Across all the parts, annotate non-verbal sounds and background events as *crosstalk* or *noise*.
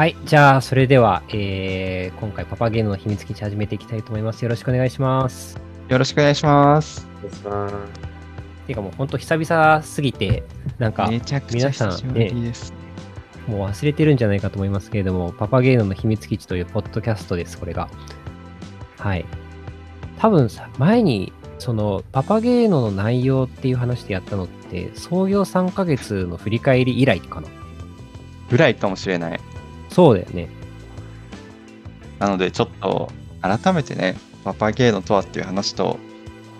はい。じゃあ、それでは、えー、今回パパゲームの秘密基地始めていきたいと思います。よろしくお願いします。よろしくお願いします。ていうかもう本当久々すぎて、なんか、めちゃくちゃ皆さん久しぶりです。もう忘れてるんじゃないかと思いますけれども、パパゲーノの秘密基地というポッドキャストです、これが。はい。多分さ、前に、その、パパゲーノの内容っていう話でやったのって、創業3ヶ月の振り返り以来かな。ぐらいかもしれない。そうだよね。なので、ちょっと改めてね、パパゲーノとはっていう話と、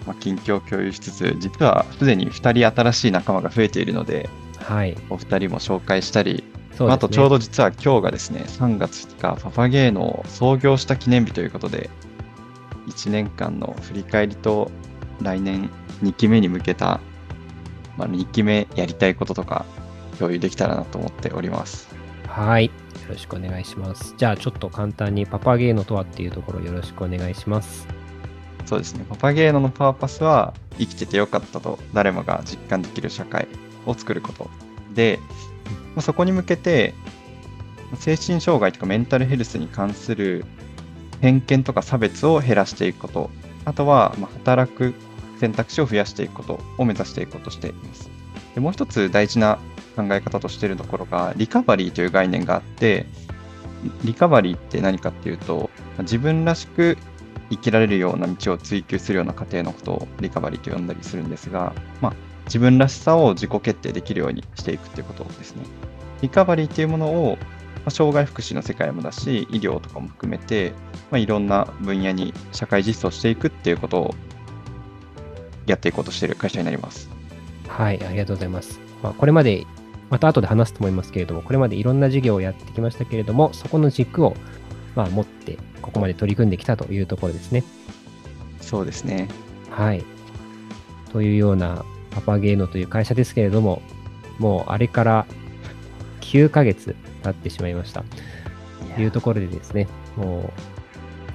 まあ、近況を共有しつつ、実はすでに2人新しい仲間が増えているので、はい。お二人も紹介したり、ね。あとちょうど実は今日がですね、3月2日、パパゲーノを創業した記念日ということで、1年間の振り返りと来年2期目に向けた、まあ、2期目やりたいこととか共有できたらなと思っております。はい。よろしくお願いします。じゃあ、ちょっと簡単にパパゲーノとはっていうところよろしくお願いします。そうですね、パパゲーノのパーパスは生きててよかったと誰もが実感できる社会を作ることで、まあそこに向けて精神障害とかメンタルヘルスに関する偏見とか差別を減らしていくこと、あとはまあ働く選択肢を増やしていくことを目指していこうとしています。でもう一つ大事な考え方としてるところが、リカバリーという概念があって、リカバリーって何かっていうと、自分らしく生きられるような道を追求するような過程のことをリカバリーと呼んだりするんですが、まあ、自分らしさを自己決定できるようにしていくっていうことですね。リカバリーっていうものを、まあ、障害福祉の世界もだし、医療とかも含めて、まあ、いろんな分野に社会実装していくっていうことをやっていこうとしている会社になります。はい、ありがとうございます。まあ、これまで、また後で話すと思いますけれども、これまでいろんな事業をやってきましたけれども、そこの軸を、まあ、持って、ここまで取り組んできたというところですね。そうですね。はい。というようなパパゲーノという会社ですけれども、もうあれから9ヶ月経ってしまいました。というところでですね、もう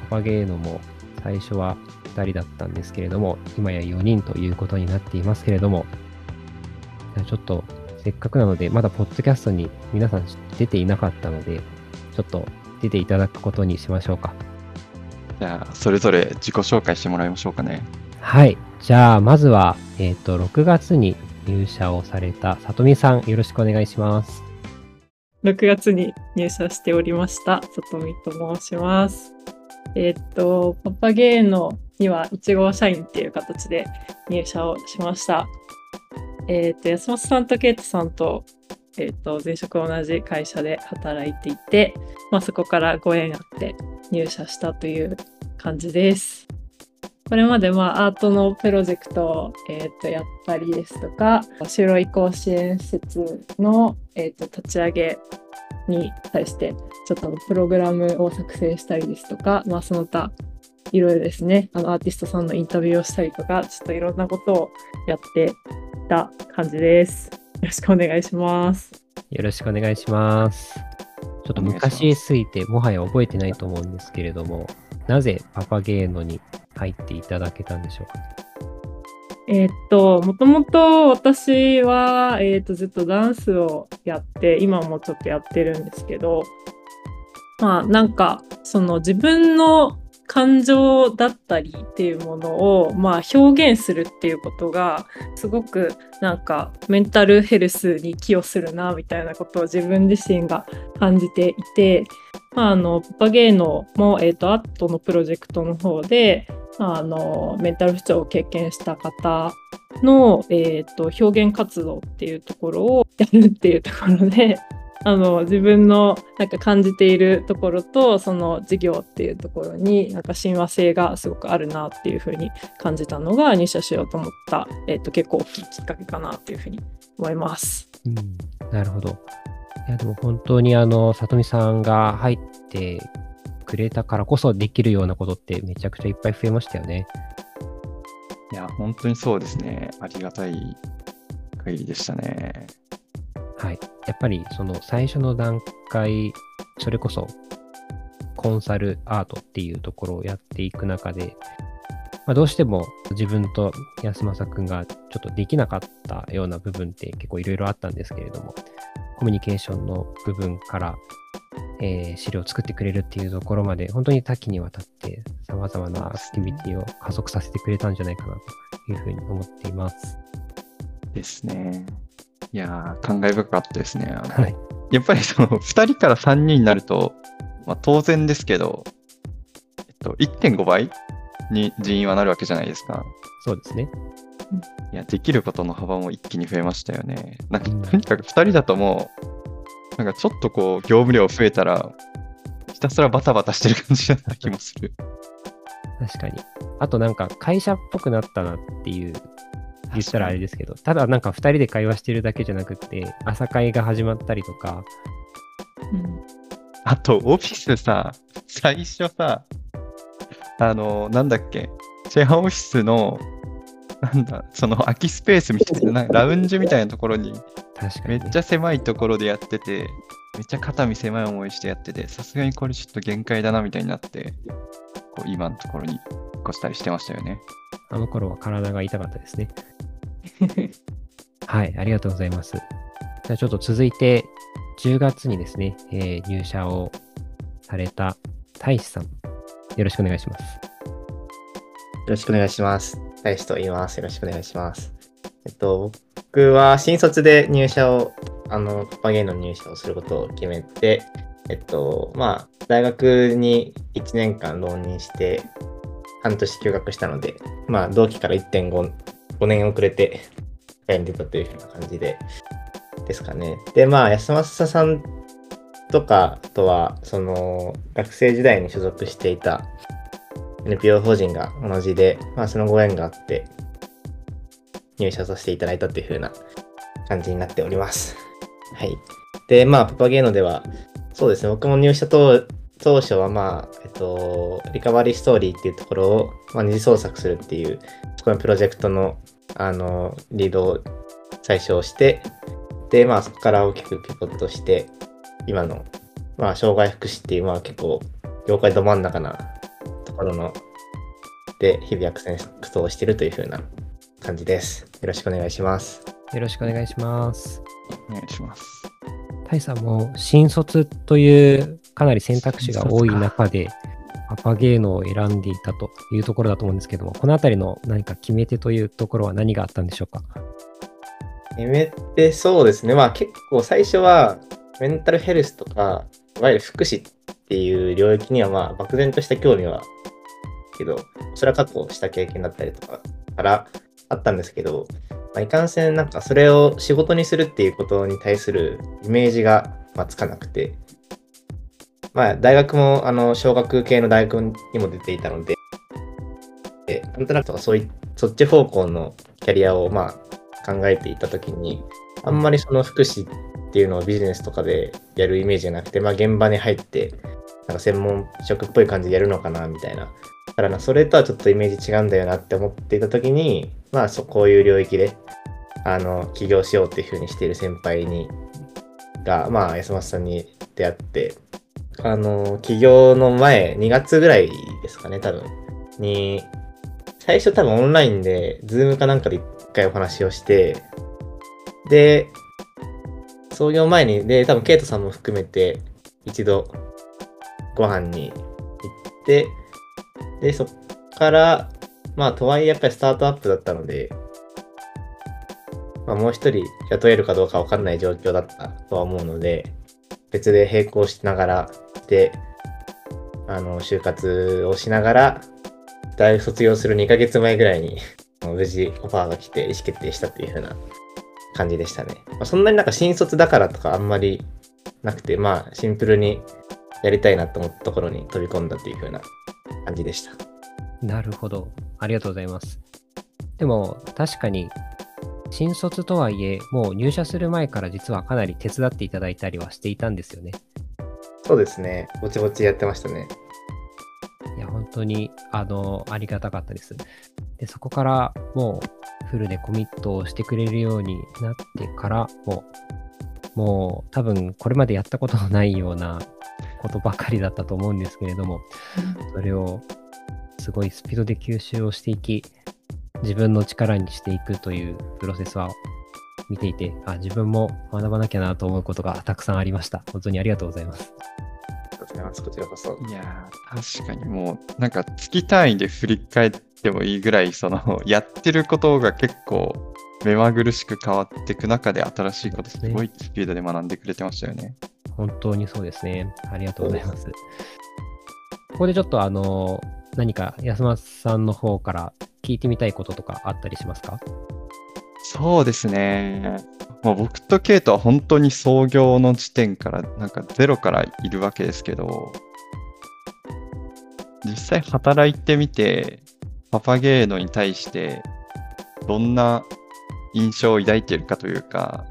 パパゲーノも最初は2人だったんですけれども、今や4人ということになっていますけれども、ちょっとせっかくなので、まだポッドキャストに皆さん出ていなかったので、ちょっと出ていただくことにしましょうか。じゃあ、それぞれ自己紹介してもらいましょうかね。はい。じゃあ、まずは、えっ、と、6月に入社をされたさとみさん、よろしくお願いします。6月に入社しておりました、さとみと申します。えーっと、パパゲーノには1号社員っていう形で入社をしました。えーっと、安本さんとケイトさんと、えーっと、前職同じ会社で働いていて、まあ、そこからご縁あって入社したという感じです。これまでまあアートのプロジェクトを、えー、とやったりですとか就労移行支援施設の、えー、と立ち上げに対してちょっとプログラムを作成したりですとか、まあ、その他いろいろですねあのアーティストさんのインタビューをしたりとかちょっといろんなことをやっていた感じです。よろしくお願いします。よろしくお願いします。ちょっと昔すぎて、もはや覚えてないと思うんですけれども、なぜパパゲーノに入っていただけたんでしょうか？えーっと、もともと私は、えーっと、ずっとダンスをやって、今もちょっとやってるんですけど、まあ、なんか、その自分の感情だったりっていうものを、まあ、表現するっていうことが、すごくなんか、メンタルヘルスに寄与するな、みたいなことを自分自身が感じていて、まあ、あの、パパゲーノも、えーっと、アートのプロジェクトの方で、あのメンタル不調を経験した方の、えー、と表現活動っていうところをやるっていうところであの自分のなんか感じているところとその事業っていうところになんか親和性がすごくあるなっていうふうに感じたのが入社しようと思った、えー、と結構大きいきっかけかなっていうふうに思います。うん、なるほど。いや、でも本当にあの、さとみさんが入ってくれたからこそできるようなことってめちゃくちゃいっぱい増えましたよね。いや、本当にそうですね。ありがたい限りでしたね。はい。やっぱりその最初の段階、それこそコンサルアートっていうところをやっていく中で、まあ、どうしても自分と安正くんがちょっとできなかったような部分って結構いろいろあったんですけれども、コミュニケーションの部分からえー資料を作ってくれるっていうところまで、本当に多岐にわたって様々なアクティビティを加速させてくれたんじゃないかなというふうに思っています。ですね。いやー、感慨深かったですね。はい。やっぱりその2人から3人になると、まあ、当然ですけど、えっと、1.5倍に人員はなるわけじゃないですか。そうですね。いや、できることの幅も一気に増えましたよね。なんか、うんとにかく2人だともう、なんかちょっとこう、業務量増えたら、ひたすらバタバタしてる感じだった気もする。確かに。あとなんか会社っぽくなったなっていう、言ったらあれですけど、ただなんか2人で会話してるだけじゃなくて、朝会が始まったりとか、うんあと、オフィスさ、最初さ、あの、なんだっけ、シェアオフィスの、なんだ、その空きスペースみたいな、ラウンジみたいなところに、確かに、ね。めっちゃ狭いところでやってて、めっちゃ肩身狭い思いしてやってて、さすがにこれちょっと限界だなみたいになって、こう今のところに引っ越したりしてましたよね。あの頃は体が痛かったですね。*laughs* はい、ありがとうございます。じゃあちょっと続いて、10月にですね、えー入社をされた大志さん、よろしくお願いします。よろしくお願いします。大志と言います。よろしくお願いします。えっと、僕は新卒で入社を、あの、パパゲーの入社をすることを決めて、えっと、まあ、大学に1年間浪人して、半年休学したので、まあ、同期から1.5 5年遅れて、会に出たというふうな感じで、ですかね。で、まあ、安政さんとかとは、その、学生時代に所属していた NPO 法人が同じで、まあ、そのご縁があって、入社させていただいたという風な感じになっております。はい。で、まあ、パパゲーノでは、そうですね、僕も入社当当初は、まあ、えっと、リカバリーストーリーっていうところを、まあ、二次創作するっていう、そこのプロジェクトの、あの、リードを最初して、で、まあ、そこから大きくピボットして、今の、まあ、障害福祉っていう、まあ、結構、業界ど真ん中なところので日々悪戦苦闘しているという風な感じです。よろしくお願いします。よろしくお願いします。お願いします。大志さんも新卒というかなり選択肢が多い中で、パパゲーノを選んでいたというところだと思うんですけども、このあたりの何か決め手というところは何があったんでしょうか？決めてそうですね。まあ結構最初はメンタルヘルスとか、いわゆる福祉っていう領域にはまあ漠然とした興味はけど、それは過去した経験だったりとかからあったんですけど、まあ、いかんせんなんかそれを仕事にするっていうことに対するイメージが、まあ、つかなくて、まあ大学もあの小学系の大学にも出ていたので、なんとなくとかそういうそっち方向のキャリアをまあ考えていたときに、あんまりその福祉っていうのをビジネスとかでやるイメージがなくて、まあ現場に入って、なんか専門職っぽい感じでやるのかなみたいな。だからな、それとはちょっとイメージ違うんだよなって思っていたときに、まあそこういう領域で、あの、起業しようっていうふうにしている先輩に、が、まあ安松さんに出会って、あの、起業の前、2月ぐらいですかね、多分、に、最初多分オンラインで、ズームかなんかで一回お話をして、で、創業前に、で、多分ケイトさんも含めて、一度ご飯に行って、で、そっから、まあ、とはいえやっぱりスタートアップだったので、まあ、もう一人雇えるかどうかわかんない状況だったとは思うので、別で並行しながら、で、あの、就活をしながら、大卒業する2ヶ月前ぐらいに、無事オファーが来て意思決定したっていう風な感じでしたね。まあ、そんなになんか新卒だからとかあんまりなくて、まあシンプルにやりたいなと思ったところに飛び込んだっていう風な感じでした。なるほど。ありがとうございます。でも、確かに、新卒とはいえ、もう入社する前から実はかなり手伝っていただいたりはしていたんですよね。そうですね。ぼちぼちやってましたね。いや、本当に、あの、ありがたかったです。で、そこからもう、フルでコミットをしてくれるようになってから、もう、もう、多分、これまでやったことのないようなことばかりだったと思うんですけれども、それを、すごいスピードで吸収をしていき、自分の力にしていくというプロセスは見ていて、あ、自分も学ばなきゃなと思うことがたくさんありました。本当にありがとうございます。ございます。こちらこそ。いやー、確かにもう、なんか月単位で振り返ってもいいぐらい、その、*laughs* やってることが結構目まぐるしく変わっていく中で新しいことすごいスピードで学んでくれてましたよね。本当にそうですね。ありがとうございます。ここでちょっとあの、何か安松さんの方から聞いてみたいこととかあったりしますか？そうですね。まあ、僕とケイトは本当に創業の時点から、なんかゼロからいるわけですけど、実際働いてみて、パパゲーノに対して、どんな印象を抱いているかというか、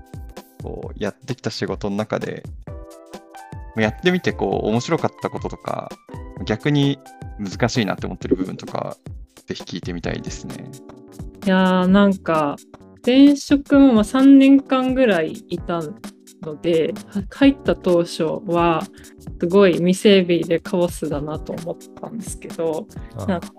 こう、やってきた仕事の中で、やってみて、こう、面白かったこととか、逆に難しいなって思ってる部分とか、ぜひ聞いてみたいですね。いやーなんか前職もまあ3年間ぐらいいたのでは入った当初はすごい未整備でカオスだなと思ったんですけどあなんか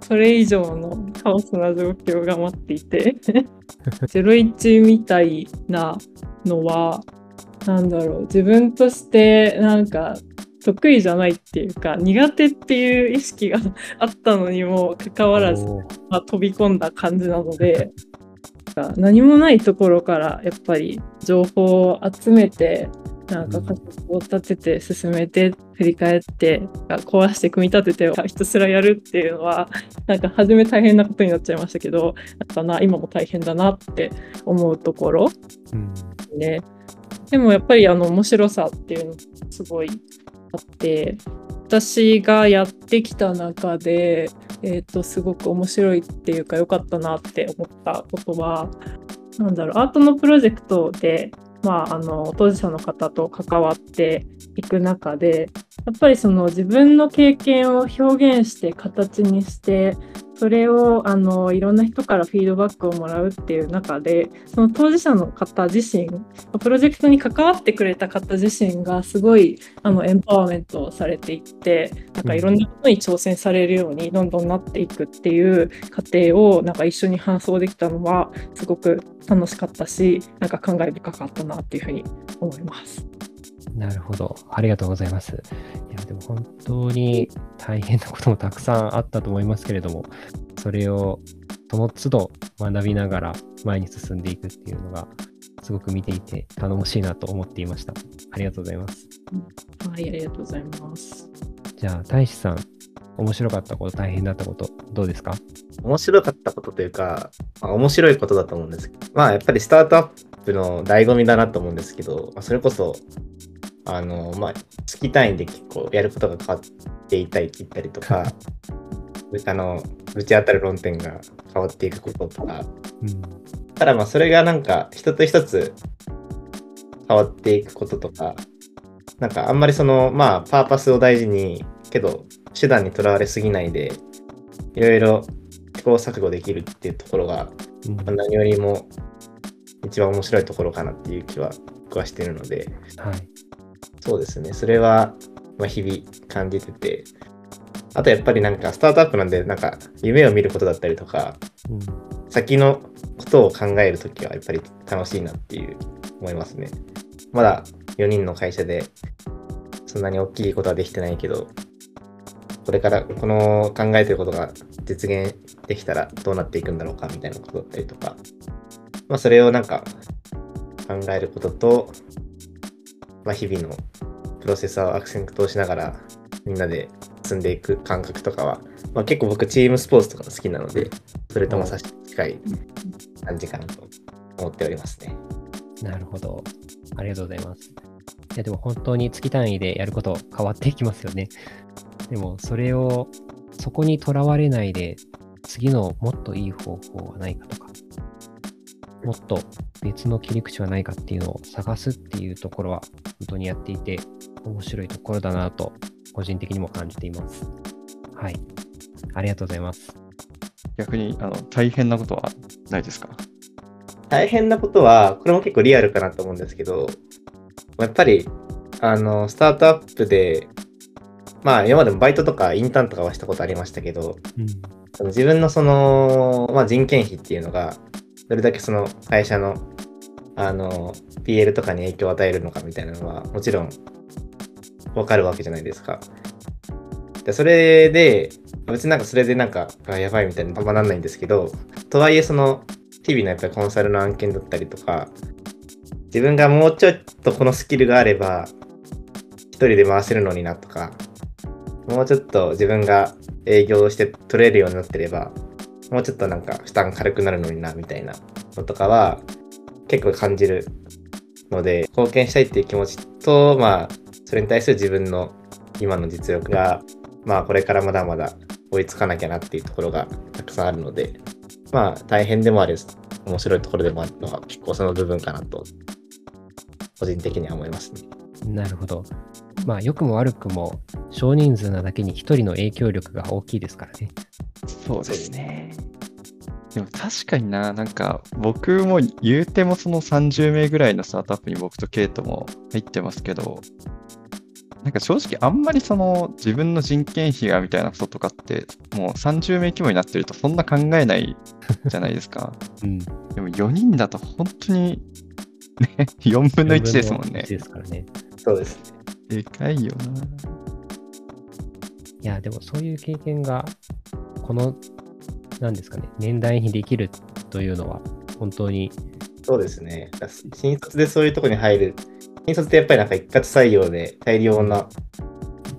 それ以上のカオスな状況が待っていて *laughs* 01みたいなのはなんだろう自分としてなんか得意じゃないっていうか苦手っていう意識があったのにもかかわらずまあ、飛び込んだ感じなのでなんか何もないところからやっぱり情報を集めてなんか仮説を立てて進めて振り返って壊して組み立ててひたすらやるっていうのはなんか初め大変なことになっちゃいましたけどなんかな今も大変だなって思うところうんね。でもやっぱりあの面白さっていうのすごいあって私がやってきた中で、えー、とすごく面白いっていうか良かったなって思ったことは何だろうアートのプロジェクトで、まあ、あの当事者の方と関わっていく中でやっぱりその自分の経験を表現して形にしてそれをあのいろんな人からフィードバックをもらうっていう中でその当事者の方自身プロジェクトに関わってくれた方自身がすごいあのエンパワーメントされていってなんかいろんなことに挑戦されるようにどんどんなっていくっていう過程をなんか一緒に搬送できたのはすごく楽しかったしなんか感慨深かったなっていうふうに思います。なるほど。ありがとうございます。いや、でも本当に大変なこともたくさんあったと思いますけれども、それをその都度学びながら前に進んでいくっていうのが、すごく見ていて頼もしいなと思っていました。ありがとうございます。はい、ありがとうございます。じゃあ、大志さん、面白かったこと、大変だったこと、どうですか？面白かったことというか、まあ、面白いことだと思うんですけど、まあやっぱりスタートアップの醍醐味だなと思うんですけど、まあ、それこそ、あの、まあ、月単位で結構やることが変わっていたり切ったりとか、あの、ぶち当たる論点が変わっていくこととか、うん。ただまあそれがなんか一つ一つ変わっていくこととか、なんかあんまりそのまあパーパスを大事に、けど手段にとらわれすぎないで、いろいろ試行錯誤できるっていうところが、うんまあ何よりも一番面白いところかなっていう気は僕はしてるので、はい。そうですね、それはまあ日々感じてて、あとやっぱりなんかスタートアップなんで、なんか夢を見ることだったりとか、うん先のことを考えるときはやっぱり楽しいなっていう思いますね。まだ4人の会社でそんなに大きいことはできてないけど、これからこの考えてることが実現できたらどうなっていくんだろうかみたいなことだったりとか、まあそれをなんか考えることと、まあ日々のプロセッサーをアクセントをしながらみんなで進んでいく感覚とかは、まあ、結構僕チームスポーツとか好きなので、それとまさしく近い感じかなと思っておりますね。なるほど。ありがとうございます。いや、でも本当に月単位でやること変わっていきますよね。でも、それを、そこにとらわれないで、次のもっといい方法はないかとか、もっと別の切り口はないかっていうのを探すっていうところは、本当にやっていて、面白いところだなと、個人的にも感じています。はい。ありがとうございます。逆にあの大変なことはないですか？大変なことは、これも結構リアルかなと思うんですけど、やっぱり、あの、スタートアップで、まあ今までもバイトとかインターンとかはしたことありましたけど、うん。自分のその、まあ、人件費っていうのが、どれだけその会社の、あの、PL とかに影響を与えるのかみたいなのは、もちろんわかるわけじゃないですか。でそれで、別になんかそれでなんか、あやばいみたいなあんまなんないんですけど、とはいえその、日々のやっぱりコンサルの案件だったりとか、自分がもうちょっとこのスキルがあれば、一人で回せるのになとか、もうちょっと自分が営業して取れるようになってれば、もうちょっとなんか負担軽くなるのにな、みたいなのとかは、結構感じるので、貢献したいっていう気持ちと、まあ、それに対する自分の今の実力が、まあ、これからまだまだ追いつかなきゃなっていうところがたくさんあるので、まあ、大変でもある、面白いところでもあるのが結構その部分かなと、個人的には思いますね。なるほど。まあ、良くも悪くも少人数なだけに一人の影響力が大きいですからね。そうですね。でも確かにな、なんか僕も言うてもその30名ぐらいのスタートアップに僕とケイトも入ってますけど、なんか正直あんまりその自分の人件費がみたいなこととかってもう30名規模になってるとそんな考えないじゃないですか。*laughs* うん。でも4人だと本当にね、4分の1ですもんね1。ですからね。そうです。でかいよな。いや、でもそういう経験が、この、なんですかね、年代にできるというのは、本当に、そうですね。だ新卒でそういうところに入る。新卒ってやっぱりなんか一括採用で大量な、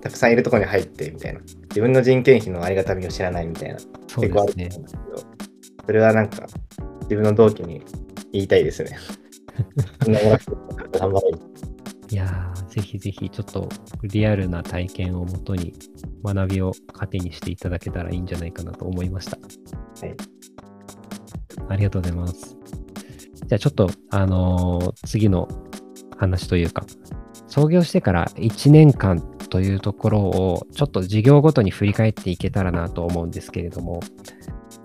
たくさんいるところに入ってみたいな。自分の人件費のありがたみを知らないみたいな。そう結構あですねると思うん。ですけど、それはなんか自分の同期に言いたいですね。*laughs* いやー、ぜひぜひ、ちょっとリアルな体験をもとに、学びを糧にしていただけたらいいんじゃないかなと思いました。はい。ありがとうございます。じゃあちょっと、あのー次の話というか、創業してから1年間というところを、ちょっと事業ごとに振り返っていけたらなと思うんですけれども、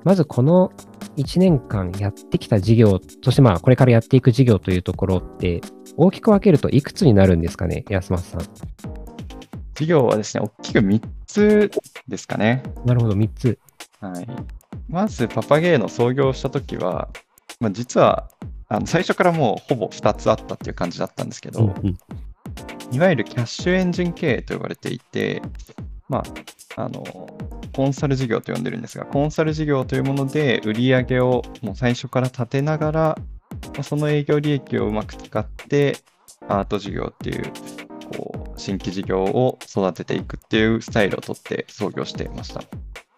まずこの1年間やってきた事業、そしてまあこれからやっていく事業というところって、大きく分けるといくつになるんですかね、安松さん。事業はですね、大きく3つですかね。なるほど、3つ。はい。まず、パパゲーの創業したときは、まあ、実は、あの最初からもうほぼ2つあったっていう感じだったんですけど、うんいわゆるキャッシュエンジン経営と呼ばれていて、まあ、あの、コンサル事業と呼んでるんですが、コンサル事業というもので売り上げをもう最初から立てながら、その営業利益をうまく使って、アート事業っていう、こう、新規事業を育てていくっていうスタイルをとって創業していました。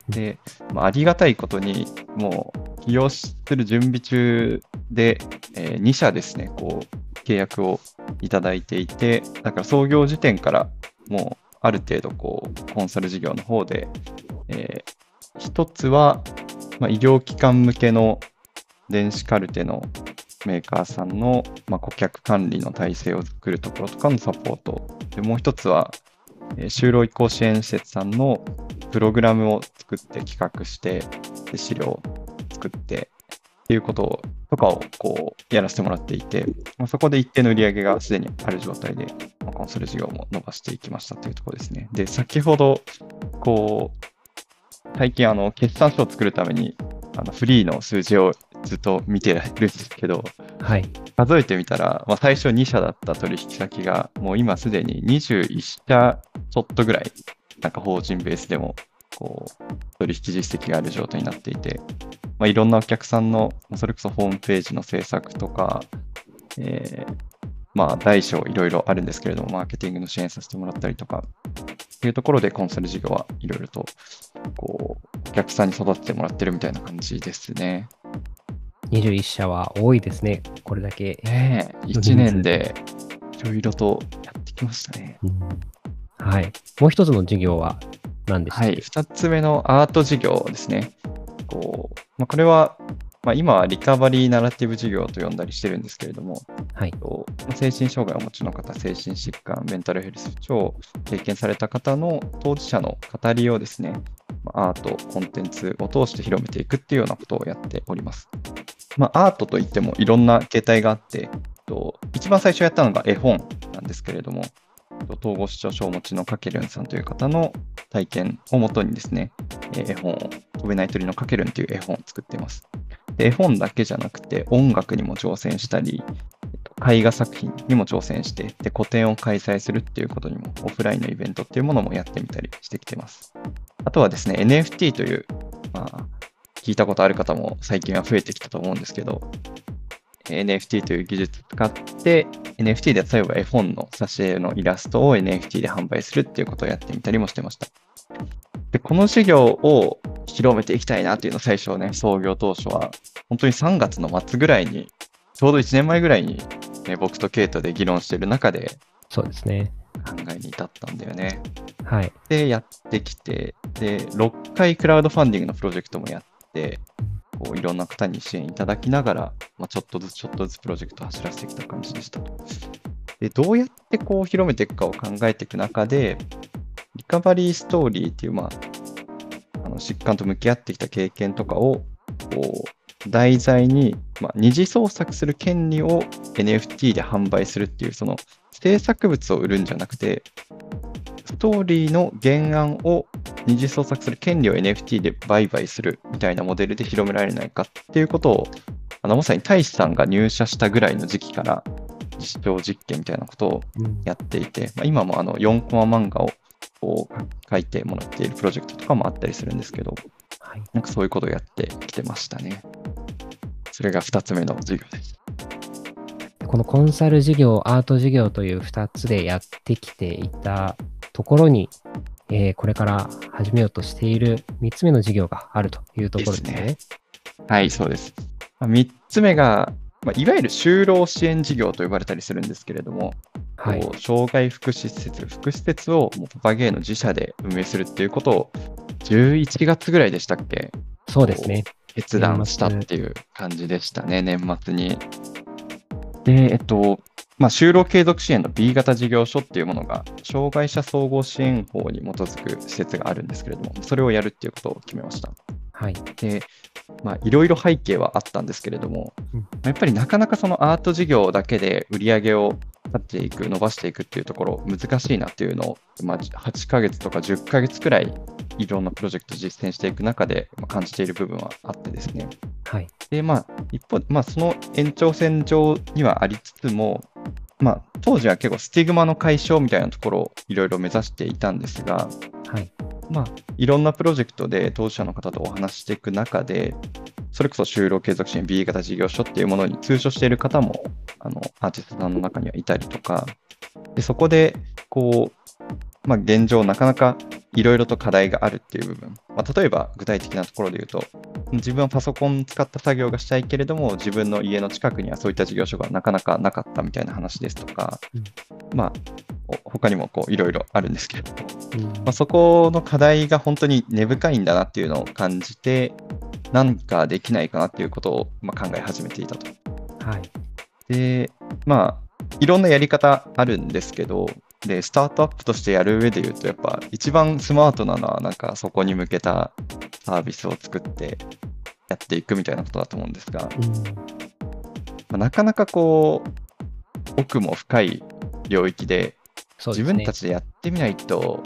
で、まあ、ありがたいことに、もう、起業する準備中で、え2社ですね、こう、契約をいただいていて、だから創業時点からもうある程度こうコンサル事業の方で、えー一つは、まあ、医療機関向けの電子カルテのメーカーさんの、まあ、顧客管理の体制を作るところとかのサポート。でもう一つは、えー就労移行支援施設さんのプログラムを作って企画して、で資料を作ってっていうこととかをこうやらせてもらっていて、まあ、そこで一定の売り上げがすでにある状態で、まあコンサル事業も伸ばしていきましたというところですね。で、先ほど、こう、最近あの決算書を作るためにあのフリーの数字をずっと見てるんですけど、はい。数えてみたら、まあ、最初2社だった取引先が、もう今すでに21社ちょっとぐらい、なんか法人ベースでも、こう、取引実績がある状態になっていて、まあ、いろんなお客さんの、それこそホームページの制作とか、えーまあ、大小いろいろあるんですけれども、マーケティングの支援させてもらったりとか、っていうところでコンサル事業はいろいろと、こう、お客さんに育ててもらってるみたいな感じですね。21社は多いですね。これだけ。ねえ、1年でいろいろとやってきましたね。うんはい。もう一つの授業は何でしたっけ？はい、2つ目のアート事業ですね。こうまあ、これは、まあ、今はリカバリーナラティブ事業と呼んだりしてるんですけれども、はい。精神障害をお持ちの方、精神疾患、メンタルヘルス不調を経験された方の当事者の語りをですね、まあアート、コンテンツを通して広めていくっていうようなことをやっております。まあ、アートといってもいろんな形態があって、と一番最初やったのが絵本なんですけれども、と統合失調症をお持ちのかけるんさんという方の体験をもとにですね、えー絵本を、飛べない鳥のかけるんという絵本を作っています。絵本だけじゃなくて音楽にも挑戦したり、絵画作品にも挑戦して、で、個展を開催するっていうことにも、オフラインのイベントっていうものもやってみたりしてきてます。あとはですね、NFT という、まあ、聞いたことある方も最近は増えてきたと思うんですけど、NFT という技術を使って、NFT で例えば絵本の挿絵のイラストを NFT で販売するっていうことをやってみたりもしてました。で、この事業を広めていきたいなっていうのを最初ね、創業当初は、本当に3月の末ぐらいに、ちょうど1年前ぐらいに、ね、僕とケイトで議論してる中でそうですね。考えに至ったんだよね。はい。で、やってきて、で、6回クラウドファンディングのプロジェクトもやって、こういろんな方に支援いただきながら、まあ、ちょっとずつちょっとずつプロジェクトを走らせてきた感じでしたと。で、どうやってこう広めていくかを考えていく中で、リカバリーストーリーっていう、まあ、あの疾患と向き合ってきた経験とかを、こう、題材に、まあ、二次創作する権利を NFT で販売するっていう、その制作物を売るんじゃなくて、ストーリーの原案を二次創作する権利を NFT で売買するみたいなモデルで広められないかっていうことを、あのまさに大志さんが入社したぐらいの時期から実証実験みたいなことをうんやっていて、まあ、今もあの4コマ漫画をこう書いてもらっているプロジェクトとかもあったりするんですけど、はい。なんかそういうことをやってきてましたね。それが2つ目の授業です。このコンサル事業、アート事業という2つでやってきていたところに、えーこれから始めようとしている3つ目の事業があるというところですね。ですはい、そうです。まあ3つ目が、まあ、いわゆる就労支援事業と呼ばれたりするんですけれども、はい。障害福祉施設、福祉施設をもうパパゲーの自社で運営するっていうことを、11月ぐらいでしたっけ？そうですね。決断したっていう感じでしたね、年末に。で、えっと、まあ、就労継続支援の B 型事業所っていうものが、障害者総合支援法に基づく施設があるんですけれども、それをやるっていうことを決めました。はい。で、まあ、いろいろ背景はあったんですけれども、うんやっぱりなかなかそのアート事業だけで売り上げを立っていく、伸ばしていくっていうところ、難しいなっていうのを、まあ、8ヶ月とか10ヶ月くらい、いろんなプロジェクト実践していく中でまあ感じている部分はあってですね。はい。で、まあ、一方、まあ、その延長線上にはありつつも、まあ、当時は結構スティグマの解消みたいなところをいろいろ目指していたんですが、はい。まあ、いろんなプロジェクトで当事者の方とお話ししていく中で、それこそ就労継続支援 B 型事業所っていうものに通所している方も、あの、アーティストさんの中にはいたりとか、でそこで、こう、まあ、現状なかなかいろいろと課題があるっていう部分。まあ、例えば具体的なところで言うと、自分はパソコン使った作業がしたいけれども、自分の家の近くにはそういった事業所がなかなかなかったみたいな話ですとか、まあ、お他にもこういろいろあるんですけれども、うん。まあ、そこの課題が本当に根深いんだなっていうのを感じて、何かできないかなっていうことをまあ考え始めていたと。はい。で、まあ、いろんなやり方あるんですけど、で、スタートアップとしてやる上で言うと、やっぱ一番スマートなのは、なんかそこに向けたサービスを作ってやっていくみたいなことだと思うんですが、うんまあなかなかこう、奥も深い領域で、そうですね。自分たちでやってみないと、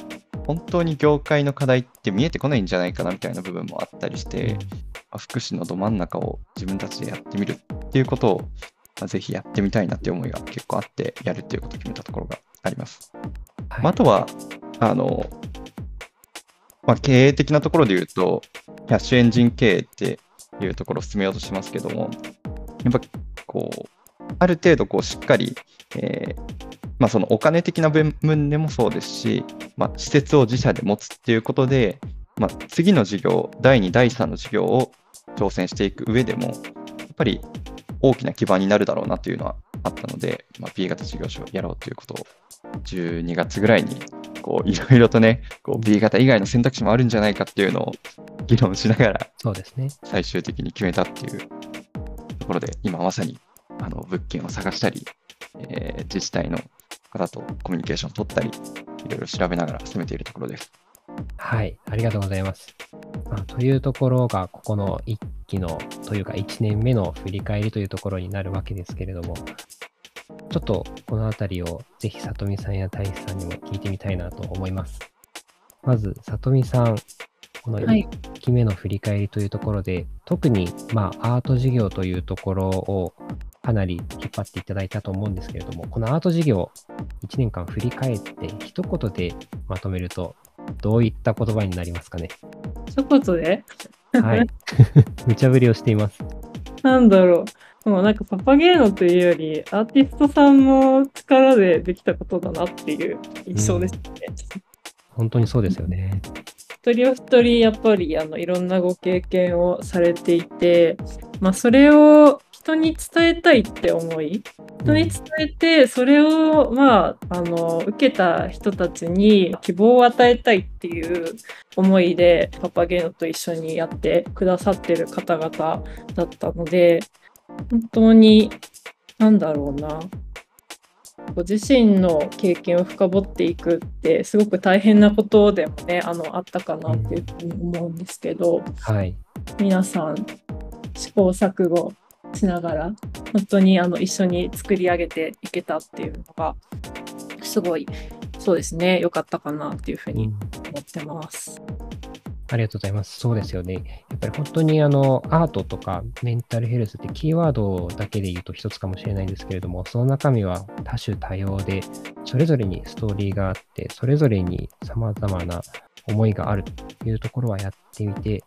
本当に業界の課題って見えてこないんじゃないかなみたいな部分もあったりして、まあ福祉のど真ん中を自分たちでやってみるっていうことを、まあぜひやってみたいなっていう思いが結構あって、やるっていうことを決めたところがあります。はいまああとは、あの、まあ、経営的なところで言うと、キャッシュエンジン経営っていうところを進めようとしてますけども、やっぱこう、ある程度こうしっかり、えーまあ、そのお金的な部分でもそうですし、まあ、施設を自社で持つっていうことで、まあ、次の事業、第2、第3の事業を挑戦していく上でも、やっぱり大きな基盤になるだろうなというのはあったので、まあ、B 型事業所をやろうということを12月ぐらいにこういろいろとねこう B 型以外の選択肢もあるんじゃないかっていうのを議論しながらそうですね。最終的に決めたっていうところで今まさにあの物件を探したり、えー自治体の方とコミュニケーションを取ったりいろいろ調べながら進めているところです。はい。ありがとうございます。まあ、というところが、ここの1期の、というか1年目の振り返りというところになるわけですけれども、ちょっとこのあたりをぜひ里見さんや大志さんにも聞いてみたいなと思います。まず、里見さん、このはい1期目の振り返りというところで、特に、まあ、アート事業というところを、かなり引っ張っていただいたと思うんですけれども、このアート事業、1年間振り返って、一言でまとめると、どういった言葉になりますかね？一言で？はい。*laughs* 無茶ぶりをしています。なんだろう。もうなんかパパゲーノというより、アーティストさんの力でできたことだなっていう印象ですね。本当にそうですよね。一人お一人やっぱりあのいろんなご経験をされていて、まあ、それを人に伝えたいって思い人に伝えてそれをまああの受けた人たちに希望を与えたいっていう思いでパパゲーノと一緒にやってくださってる方々だったので本当になんだろうなご自身の経験を深掘っていくってすごく大変なことでもねあのあったかなっていうふうに思うんですけど、はい。皆さん試行錯誤しながら本当にあの一緒に作り上げていけたっていうのがすごいそうですね良かったかなっていうふうにうん思ってます。ありがとうございます。そうですよね。やっぱり本当にあのアートとかメンタルヘルスってキーワードだけで言うと一つかもしれないんですけれども、その中身は多種多様で、それぞれにストーリーがあって、それぞれに様々な思いがあるというところはやってみて、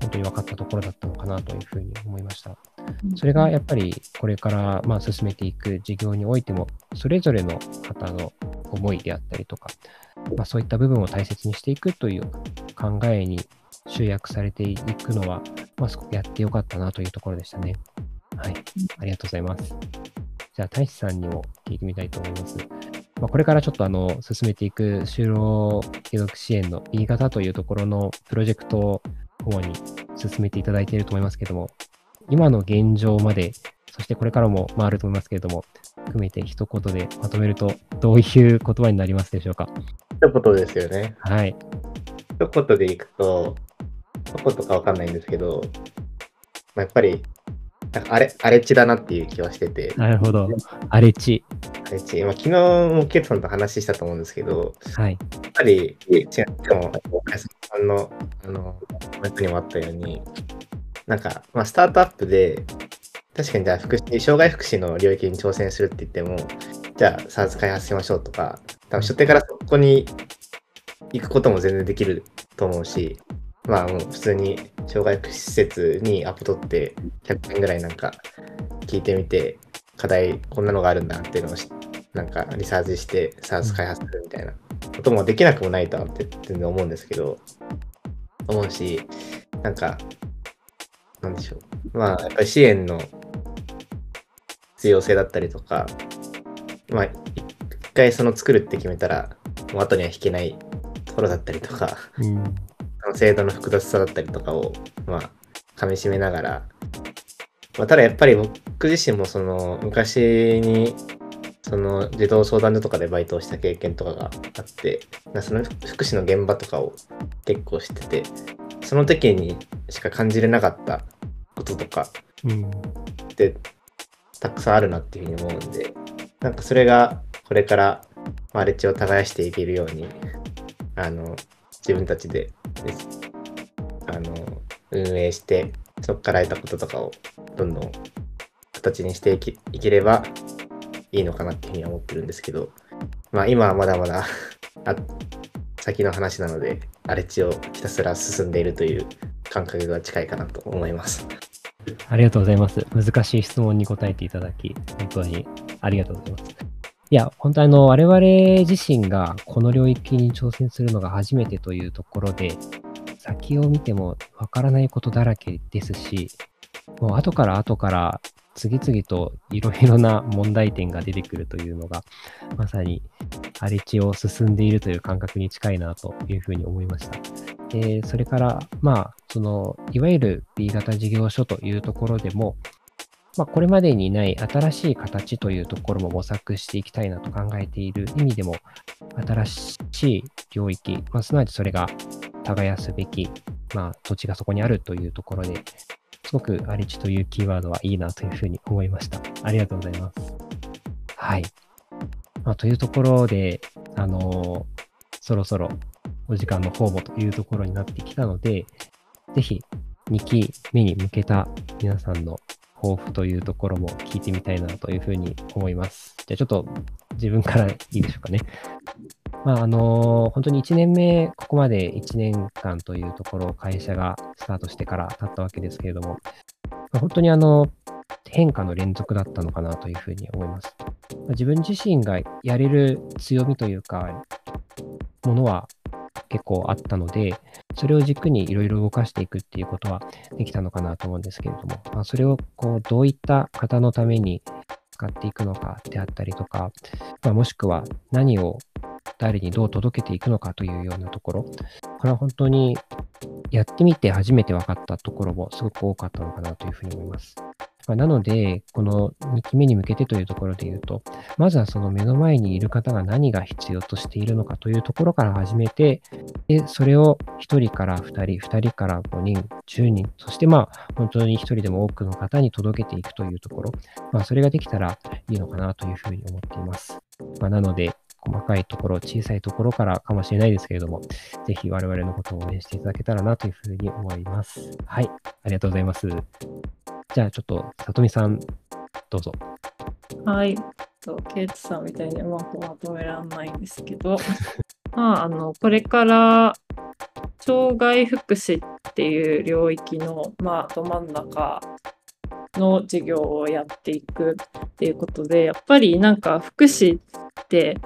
本当に分かったところだったのかなというふうに思いました。それがやっぱりこれからまあ進めていく事業においても、それぞれの方の思いであったりとか、まあ、そういった部分を大切にしていくという考えに集約されていくのは、まあ、すごくやってよかったなというところでしたね。はい。ありがとうございます。じゃあ、大志さんにも聞いてみたいと思います。まあ、これからちょっとあの、進めていく就労継続支援の B 型というところのプロジェクトを主に進めていただいていると思いますけども、今の現状まで、そしてこれからもまああると思いますけれども、含めて一言でまとめると、どういう言葉になりますでしょうか？一言ですよね。はい。一言でいくと、どことかわかんないんですけど、まあ、やっぱり、あれ、荒れ地だなっていう気はしてて、なるほど。荒れ地。荒れ地。まあ、昨日もケイトさんと話したと思うんですけど、はい。やっぱり、違っても、岡安さんの、あの、コメントにもあったように、なんか、まあ、スタートアップで、確かにじゃあ福祉、障害福祉の領域に挑戦するって言っても、じゃあ SARS 開発しましょうとか、多分初手からそこに行くことも全然できると思うし、まあもう普通に障害福祉施設にアポ取って100件ぐらいなんか聞いてみて、課題こんなのがあるんだっていうのをなんかリサーチして SARS 開発するみたいなこともできなくもないとはって全然思うんですけど、思うし、なんか、なんでしょう。まあやっぱり支援の必要性だったりとか、まあ一回その作るって決めたら、もう後には引けないところだったりとか、うん。その制度の複雑さだったりとかを、まあ、噛み締めながら、まあ、ただやっぱり僕自身もその昔にその児童相談所とかでバイトをした経験とかがあって、まあその福祉の現場とかを結構知ってて、その時にしか感じれなかったこととかうん。ってたくさんあるなっていうふうに思うんで、なんかそれがこれからマレッジを耕していけるように、あの、自分たちであの運営して、そこから得たこととかをどんどん形にしていけいければいいのかなっていうふうには思ってるんですけど、まあ今はまだまだあ先の話なので、荒れ地をひたすら進んでいるという感覚が近いかなと思います。ありがとうございます。難しい質問に答えていただき、本当にありがとうございます。いや、本当あの、我々自身がこの領域に挑戦するのが初めてというところで、先を見てもわからないことだらけですし、もう後から後から次々といろいろな問題点が出てくるというのが、まさに荒れ地を進んでいるという感覚に近いなというふうに思いました。で、それから、まあ、その、いわゆる B 型事業所というところでも、まあ、これまでにない新しい形というところも模索していきたいなと考えている意味でも、新しい領域、まあ、すなわちそれが耕すべき、まあ、土地がそこにあるというところで、すごく荒れ地というキーワードはいいなというふうに思いました。ありがとうございます。はい。まあ、というところで、あのーそろそろお時間の方もというところになってきたので、ぜひ2期目に向けた皆さんの抱負というところも聞いてみたいなというふうに思います。じゃあちょっと自分からいいでしょうかね。まあ、あの本当に1年目、ここまで1年間というところを会社がスタートしてから経ったわけですけれども、本当にあの、変化の連続だったのかなというふうに思います。ま自分自身がやれる強みというか、ものは結構あったので、それを軸にいろいろ動かしていくっていうことはできたのかなと思うんですけれども、まあ、それをこうどういった方のために使っていくのかであったりとか、まあ、もしくは何を誰にどう届けていくのかというようなところ、これは本当にやってみて初めて分かったところもすごく多かったのかなというふうに思います。まなので、この2期目に向けてというところで言うと、まずはその目の前にいる方が何が必要としているのかというところから始めて、で、それを1人から2人、2人から5人、10人、そしてまあ、本当に1人でも多くの方に届けていくというところ、まあ、それができたらいいのかなというふうに思っています。まあ、なので、細かいところ、小さいところからかもしれないですけれども、ぜひ我々のことを応援していただけたらなというふうに思います。はい、ありがとうございます。じゃあちょっと、さとみさん、どうぞ。はい。とケイツさんみたいにうまくまとめられないんですけど、*laughs* まあ、あの、これから、障害福祉っていう領域の、まあ、ど真ん中の事業をやっていくっていうことで、やっぱりなんか福祉って、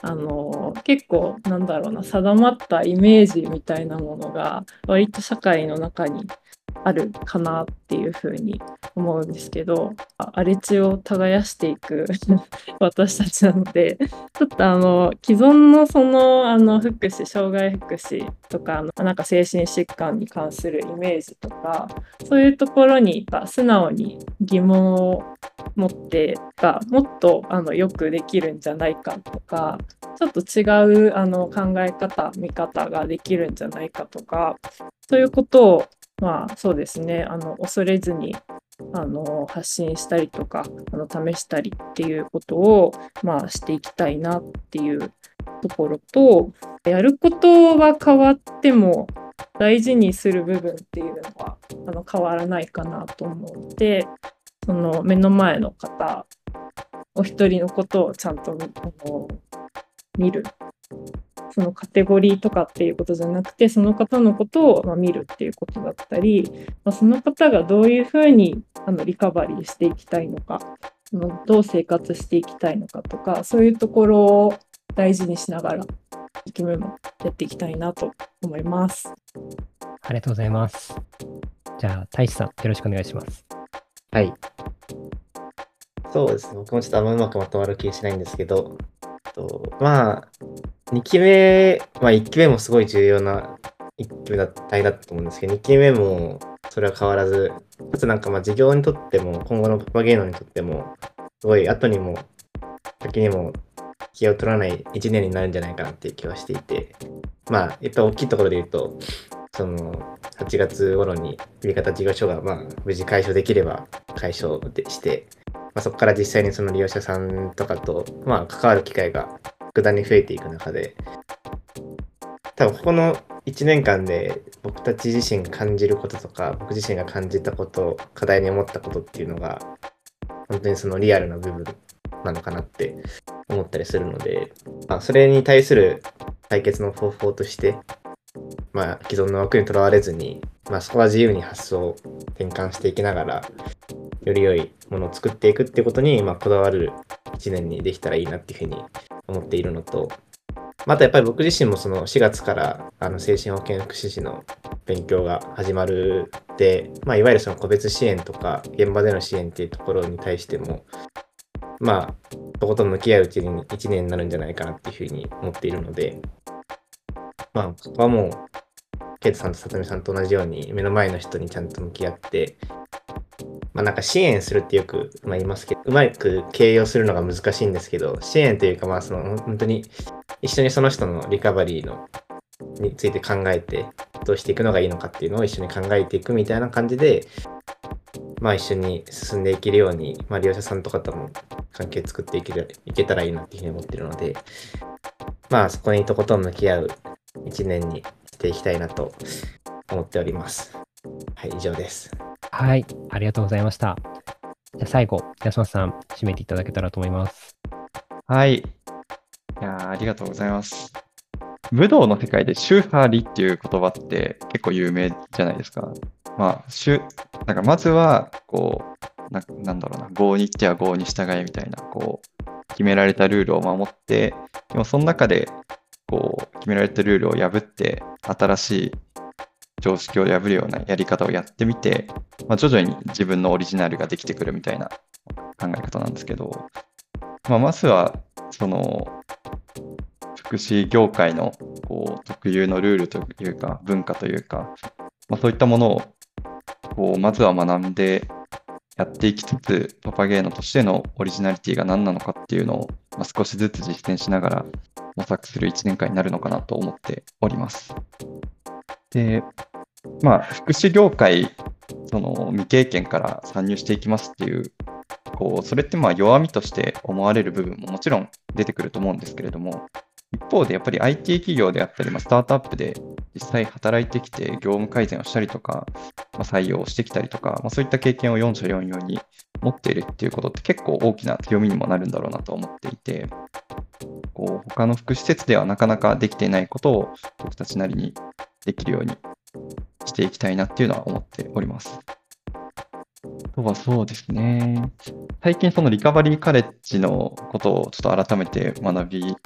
あの結構なんだろうな定まったイメージみたいなものが割と社会の中にあるかなっていうふうに思うんですけど荒れ地を耕していく *laughs* 私たちなのでちょっとあの既存のそのあの福祉障害福祉とかあのなんか精神疾患に関するイメージとかそういうところに素直に疑問を持ってがもっとあのよくできるんじゃないかとかちょっと違うあの考え方見方ができるんじゃないかとかそういうことをまあそうですね。あの恐れずにあの発信したりとかあの試したりっていうことを、まあ、していきたいなっていうところとやることは変わっても大事にする部分っていうのはあの変わらないかなと思うのでその目の前の方お一人のことをちゃんとあの見るそのカテゴリーとかっていうことじゃなくてその方のことをまあ見るっていうことだったり、まあ、その方がどういうふうにあのリカバリーしていきたいのかそのどう生活していきたいのかとかそういうところを大事にしながら2期目もやっていきたいなと思います。ありがとうございます。じゃあ、大志さん、よろしくお願いします。はい。そうですね。僕もちょっとあんまうまくまとまる気がしないんですけど、とまあ、2期目、まあ1期目もすごい重要な1期目だっただと思うんですけど、2期目もそれは変わらず、かつなんかまあ事業にとっても、今後のパパゲーノにとっても、すごい後にも先にも気を取らない1年になるんじゃないかなっていう気はしていて、まあ、やっぱ大きいところで言うと、その8月頃に売り方事業所がまあ無事解消できれば解消して、あ、そこから実際にその利用者さんとかとまあ関わる機会が格段に増えていく中で多分ここの1年間で僕たち自身が感じることとか僕自身が感じたこと課題に思ったことっていうのが本当にそのリアルな部分なのかなって思ったりするので、まあ、それに対する解決の方法としてまあ、既存の枠にとらわれずに、まあ、そこは自由に発想を転換していきながら、より良いものを作っていくってことに、まあ、こだわる1年にできたらいいなっていうふうに思っているのと、またやっぱり僕自身もその4月からあの精神保健福祉士の勉強が始まるで、まあ、いわゆるその個別支援とか現場での支援っていうところに対しても、まあ、そことん向き合ううちに1年になるんじゃないかなっていうふうに思っているので、まあ、そこはもう、ケイトさんとさとみさんと同じように、目の前の人にちゃんと向き合って、まあなんか支援するってよく、まあ、言いますけど、うまく形容するのが難しいんですけど、支援というか、まあその本当に一緒にその人のリカバリーのについて考えて、どうしていくのがいいのかっていうのを一緒に考えていくみたいな感じで、まあ一緒に進んでいけるように、まあ利用者さんとかとも関係作っていけるいけたらいいなっていうふうに思ってるので、まあそこにとことん向き合う1年にしていきたいなと思っております。はい、以上です。はい、ありがとうございました。じゃあ最後、安松さん、締めていただけたらと思います。はい。いやありがとうございます。武道の世界でシューハーリっていう言葉って結構有名じゃないですか。まあ、シュなんかまずは、こうな、なんだろうな、合に行っては合に従えみたいな、こう、決められたルールを守って、でもその中で、こう、決められたルールを破って、新しい常識を破るようなやり方をやってみて、まあ、徐々に自分のオリジナルができてくるみたいな考え方なんですけど、まあ、まずは、その、福祉業界のこう特有のルールというか、文化というか、まあ、そういったものをこうまずは学んでやっていきつつ、パパゲーノとしてのオリジナリティが何なのかっていうのを、まあ、少しずつ実践しながら模索する1年間になるのかなと思っております。で、まあ、福祉業界、その未経験から参入していきますっていうこうそれってまあ弱みとして思われる部分ももちろん出てくると思うんですけれども、一方でやっぱり IT 企業であったり、まあ、スタートアップで実際働いてきて業務改善をしたりとか、まあ、採用してきたりとか、まあ、そういった経験を4社4用に持っているっていうことって結構大きな強みにもなるんだろうなと思っていて、こう他の福祉施設ではなかなかできていないことを僕たちなりにできるようにしていきたいなっていうのは思っております。あとはそうですね。最近そのリカバリーカレッジのことをちょっと改めて学び、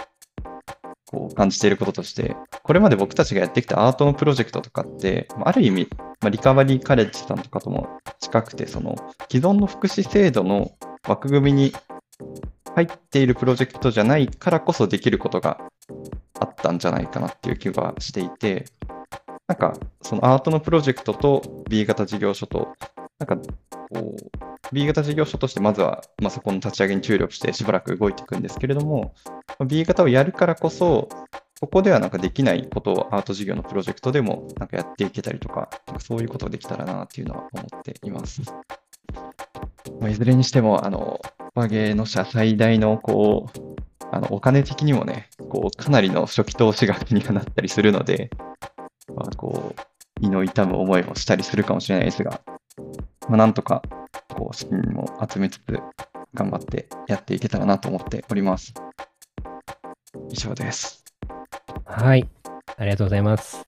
こう感じていることとして、これまで僕たちがやってきたアートのプロジェクトとかって、まあある意味、まあリカバリーカレッジさんとかとも近くて、その既存の福祉制度の枠組みに入っているプロジェクトじゃないからこそできることがあったんじゃないかなっていう気がしていて、なんかそのアートのプロジェクトと B 型事業所と、なんかこう、B 型事業所としてまずは、まあ、そこの立ち上げに注力してしばらく動いていくんですけれども、B 型をやるからこそ、ここではなんかできないことをアート事業のプロジェクトでもなんかやっていけたりとか、なんかそういうことができたらなっていうのは思っています。まあ、いずれにしても、あの、パゲーの社最大のこう、あのお金的にもね、こうかなりの初期投資額にはなったりするので、まあ、こう、胃の痛む思いもしたりするかもしれないですが、まあ、なんとか、こう、資金も集めつつ、頑張ってやっていけたらなと思っております。以上です。はい。ありがとうございます。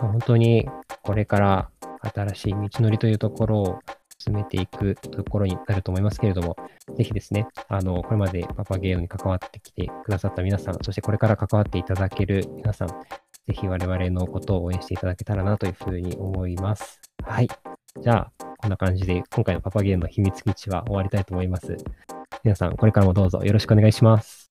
本当にこれから新しい道のりというところを進めていくところになると思いますけれども、ぜひですね、あの、これまでパパゲームに関わってきてくださった皆さん、そしてこれから関わっていただける皆さん、ぜひ我々のことを応援していただけたらなというふうに思います。はい。じゃあ、こんな感じで今回のパパゲームの秘密基地は終わりたいと思います。皆さん、これからもどうぞよろしくお願いします。